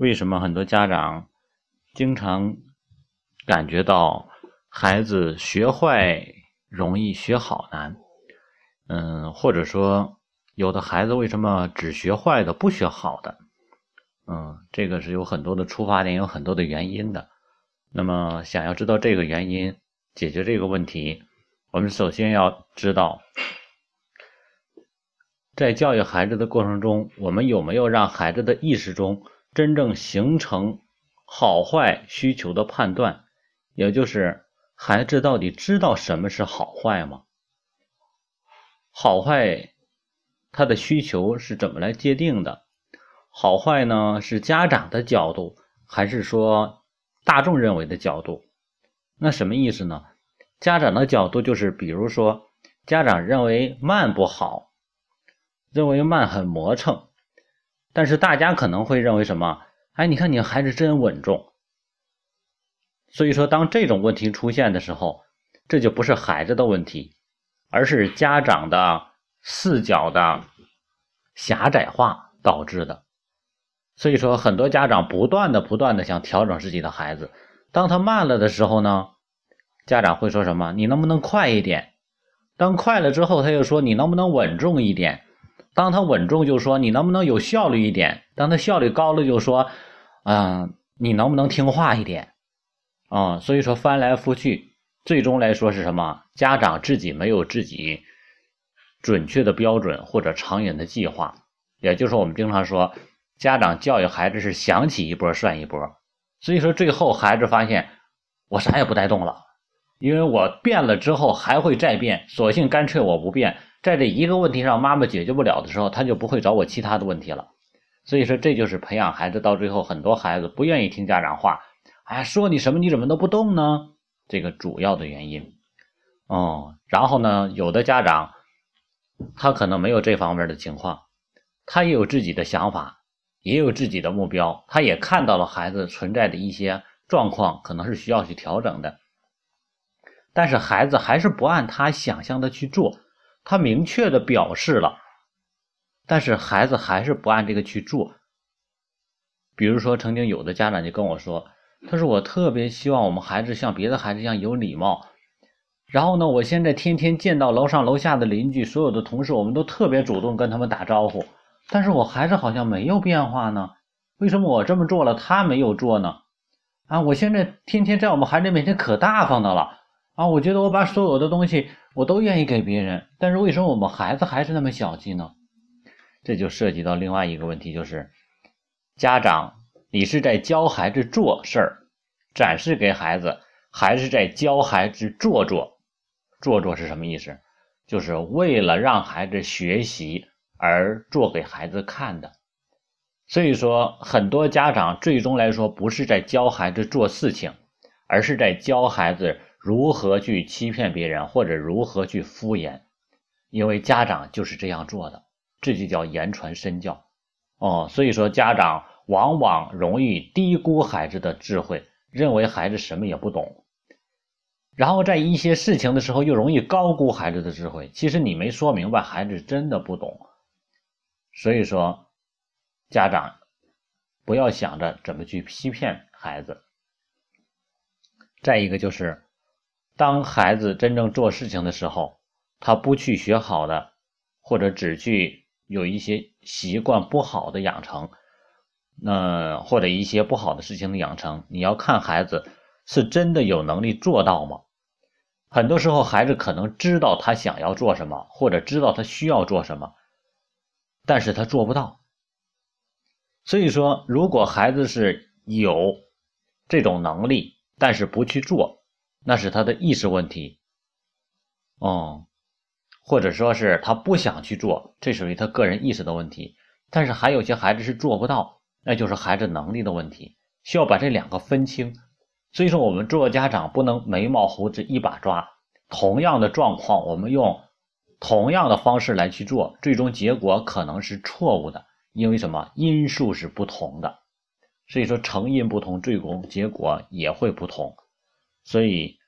为什么很多家长经常感觉到孩子学坏容易，学好难？嗯，或者说有的孩子为什么只学坏的，不学好的？嗯，这个是有很多的出发点，有很多的原因的。那么，想要知道这个原因，解决这个问题，我们首先要知道，在教育孩子的过程中，我们有没有让孩子的意识中真正形成好坏需求的判断？也就是孩子到底知道什么是好坏吗？好坏，他的需求是怎么来界定的？好坏呢？是家长的角度，还是说大众认为的角度？那什么意思呢？家长的角度就是，比如说，家长认为慢不好，认为慢很磨蹭，但是大家可能会认为什么？哎，你看你孩子真稳重。所以说，当这种问题出现的时候，这就不是孩子的问题，而是家长的视角的狭窄化导致的。所以说，很多家长不断的、不断的想调整自己的孩子。当他慢了的时候呢，家长会说什么？你能不能快一点？当快了之后，他又说你能不能稳重一点？当他稳重，就说你能不能有效率一点？当他效率高了，就说，嗯，你能不能听话一点？啊，所以说翻来覆去，最终来说是什么？家长自己没有自己准确的标准或者长远的计划，也就是我们经常说。家长教育孩子是想起一波算一波，所以说最后孩子发现我啥也不带动了，因为我变了之后还会再变，索性干脆我不变，在这一个问题上妈妈解决不了的时候，他就不会找我其他的问题了。所以说这就是培养孩子到最后很多孩子不愿意听家长话，哎，说你什么你怎么都不动呢？这个主要的原因哦。然后呢，有的家长他可能没有这方面的情况，他也有自己的想法。也有自己的目标，他也看到了孩子存在的一些状况，可能是需要去调整的。但是孩子还是不按他想象的去做，他明确的表示了，但是孩子还是不按这个去做。比如说，曾经有的家长就跟我说：“他说我特别希望我们孩子像别的孩子一样有礼貌，然后呢，我现在天天见到楼上楼下的邻居，所有的同事，我们都特别主动跟他们打招呼。”但是我孩子好像没有变化呢，为什么我这么做了他没有做呢？啊，我现在天天在我们孩子面前可大方的了啊，我觉得我把所有的东西我都愿意给别人，但是为什么我们孩子还是那么小气呢？这就涉及到另外一个问题，就是家长你是在教孩子做事儿，展示给孩子，还是在教孩子做做？做做是什么意思？就是为了让孩子学习。而做给孩子看的，所以说很多家长最终来说不是在教孩子做事情，而是在教孩子如何去欺骗别人或者如何去敷衍，因为家长就是这样做的，这就叫言传身教哦。所以说家长往往容易低估孩子的智慧，认为孩子什么也不懂，然后在一些事情的时候又容易高估孩子的智慧。其实你没说明白，孩子真的不懂。所以说，家长不要想着怎么去欺骗孩子。再一个就是，当孩子真正做事情的时候，他不去学好的，或者只去有一些习惯不好的养成，那或者一些不好的事情的养成，你要看孩子是真的有能力做到吗？很多时候，孩子可能知道他想要做什么，或者知道他需要做什么。但是他做不到，所以说，如果孩子是有这种能力，但是不去做，那是他的意识问题，哦，或者说是他不想去做，这属于他个人意识的问题。但是还有些孩子是做不到，那就是孩子能力的问题，需要把这两个分清。所以说，我们做家长不能眉毛胡子一把抓，同样的状况，我们用。同样的方式来去做，最终结果可能是错误的，因为什么因素是不同的，所以说成因不同，最终结果也会不同。所以，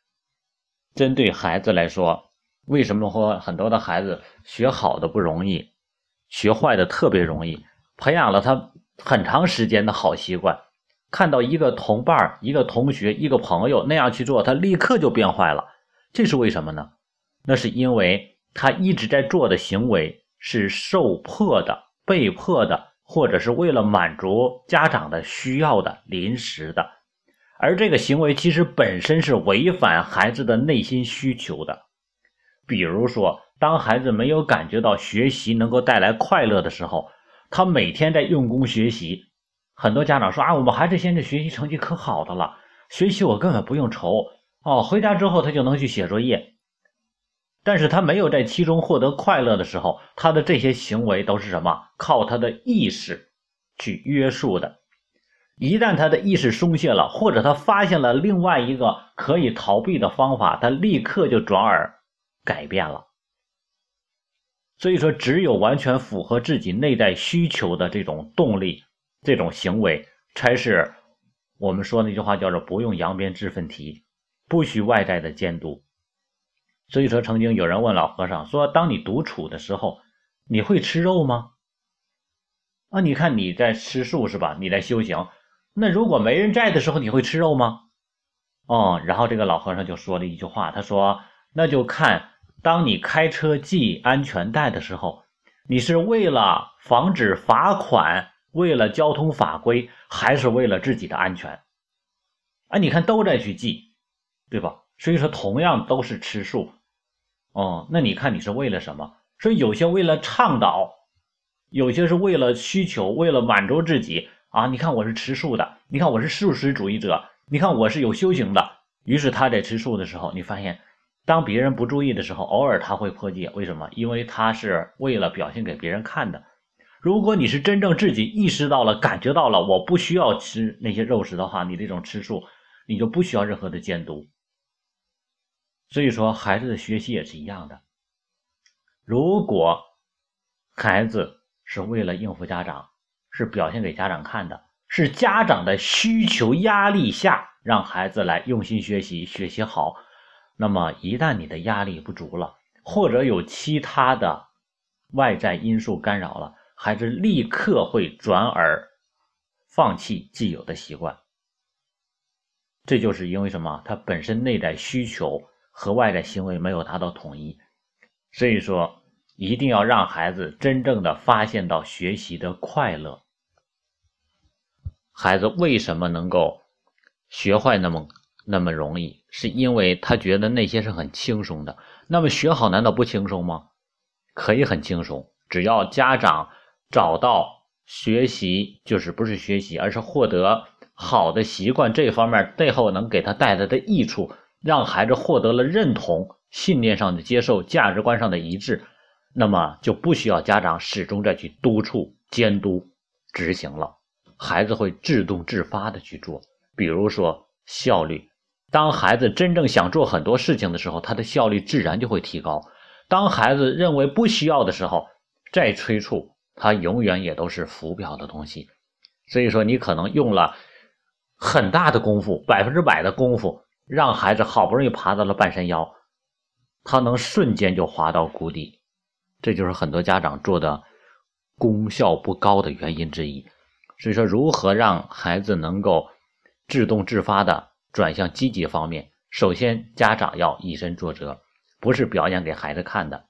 针对孩子来说，为什么说很多的孩子学好的不容易，学坏的特别容易？培养了他很长时间的好习惯，看到一个同伴、一个同学、一个朋友那样去做，他立刻就变坏了。这是为什么呢？那是因为他一直在做的行为是受迫的、被迫的，或者是为了满足家长的需要的、临时的，而这个行为其实本身是违反孩子的内心需求的。比如说，当孩子没有感觉到学习能够带来快乐的时候，他每天在用功学习。很多家长说啊，我们孩子现在学习成绩可好的了，学习我根本不用愁哦，回家之后他就能去写作业。但是他没有在其中获得快乐的时候，他的这些行为都是什么？靠他的意识去约束的。一旦他的意识松懈了，或者他发现了另外一个可以逃避的方法，他立刻就转而。改变了，所以说，只有完全符合自己内在需求的这种动力、这种行为，才是我们说那句话叫做“不用扬鞭自奋蹄，不需外在的监督”。所以说，曾经有人问老和尚说：“当你独处的时候，你会吃肉吗？”啊，你看你在吃素是吧？你在修行，那如果没人在的时候，你会吃肉吗？哦，然后这个老和尚就说了一句话，他说：“那就看。”当你开车系安全带的时候，你是为了防止罚款，为了交通法规，还是为了自己的安全？啊，你看都在去系，对吧？所以说同样都是吃素，哦，那你看你是为了什么？所以有些为了倡导，有些是为了需求，为了满足自己啊。你看我是吃素的，你看我是素食主义者，你看我是有修行的。于是他在吃素的时候，你发现。当别人不注意的时候，偶尔他会破戒，为什么？因为他是为了表现给别人看的。如果你是真正自己意识到了、感觉到了，我不需要吃那些肉食的话，你这种吃素，你就不需要任何的监督。所以说，孩子的学习也是一样的。如果孩子是为了应付家长，是表现给家长看的，是家长的需求压力下让孩子来用心学习，学习好。那么，一旦你的压力不足了，或者有其他的外在因素干扰了，孩子立刻会转而放弃既有的习惯。这就是因为什么？他本身内在需求和外在行为没有达到统一。所以说，一定要让孩子真正的发现到学习的快乐。孩子为什么能够学坏那么？那么容易，是因为他觉得那些是很轻松的。那么学好难道不轻松吗？可以很轻松，只要家长找到学习就是不是学习，而是获得好的习惯这方面背后能给他带来的益处，让孩子获得了认同、信念上的接受、价值观上的一致，那么就不需要家长始终再去督促、监督、执行了，孩子会自动自发的去做。比如说效率。当孩子真正想做很多事情的时候，他的效率自然就会提高。当孩子认为不需要的时候，再催促他，永远也都是浮表的东西。所以说，你可能用了很大的功夫，百分之百的功夫，让孩子好不容易爬到了半山腰，他能瞬间就滑到谷底。这就是很多家长做的功效不高的原因之一。所以说，如何让孩子能够自动自发的？转向积极方面，首先家长要以身作则，不是表演给孩子看的，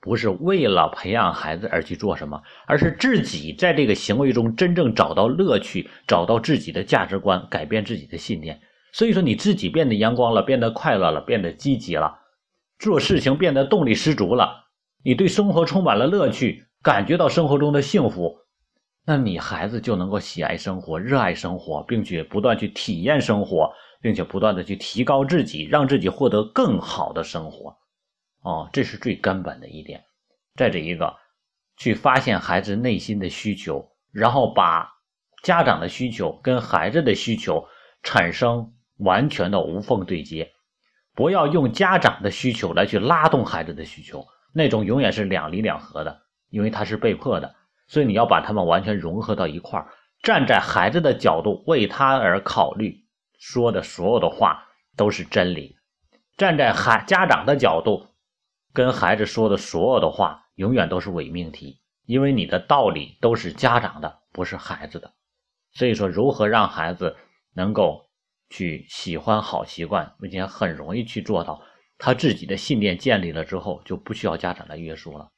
不是为了培养孩子而去做什么，而是自己在这个行为中真正找到乐趣，找到自己的价值观，改变自己的信念。所以说，你自己变得阳光了，变得快乐了，变得积极了，做事情变得动力十足了，你对生活充满了乐趣，感觉到生活中的幸福。那你孩子就能够喜爱生活、热爱生活，并且不断去体验生活，并且不断的去提高自己，让自己获得更好的生活。哦，这是最根本的一点。再者一个，去发现孩子内心的需求，然后把家长的需求跟孩子的需求产生完全的无缝对接，不要用家长的需求来去拉动孩子的需求，那种永远是两离两合的，因为他是被迫的。所以你要把他们完全融合到一块儿，站在孩子的角度为他而考虑，说的所有的话都是真理；站在孩家长的角度，跟孩子说的所有的话永远都是伪命题，因为你的道理都是家长的，不是孩子的。所以说，如何让孩子能够去喜欢好习惯，目前很容易去做到。他自己的信念建立了之后，就不需要家长来约束了。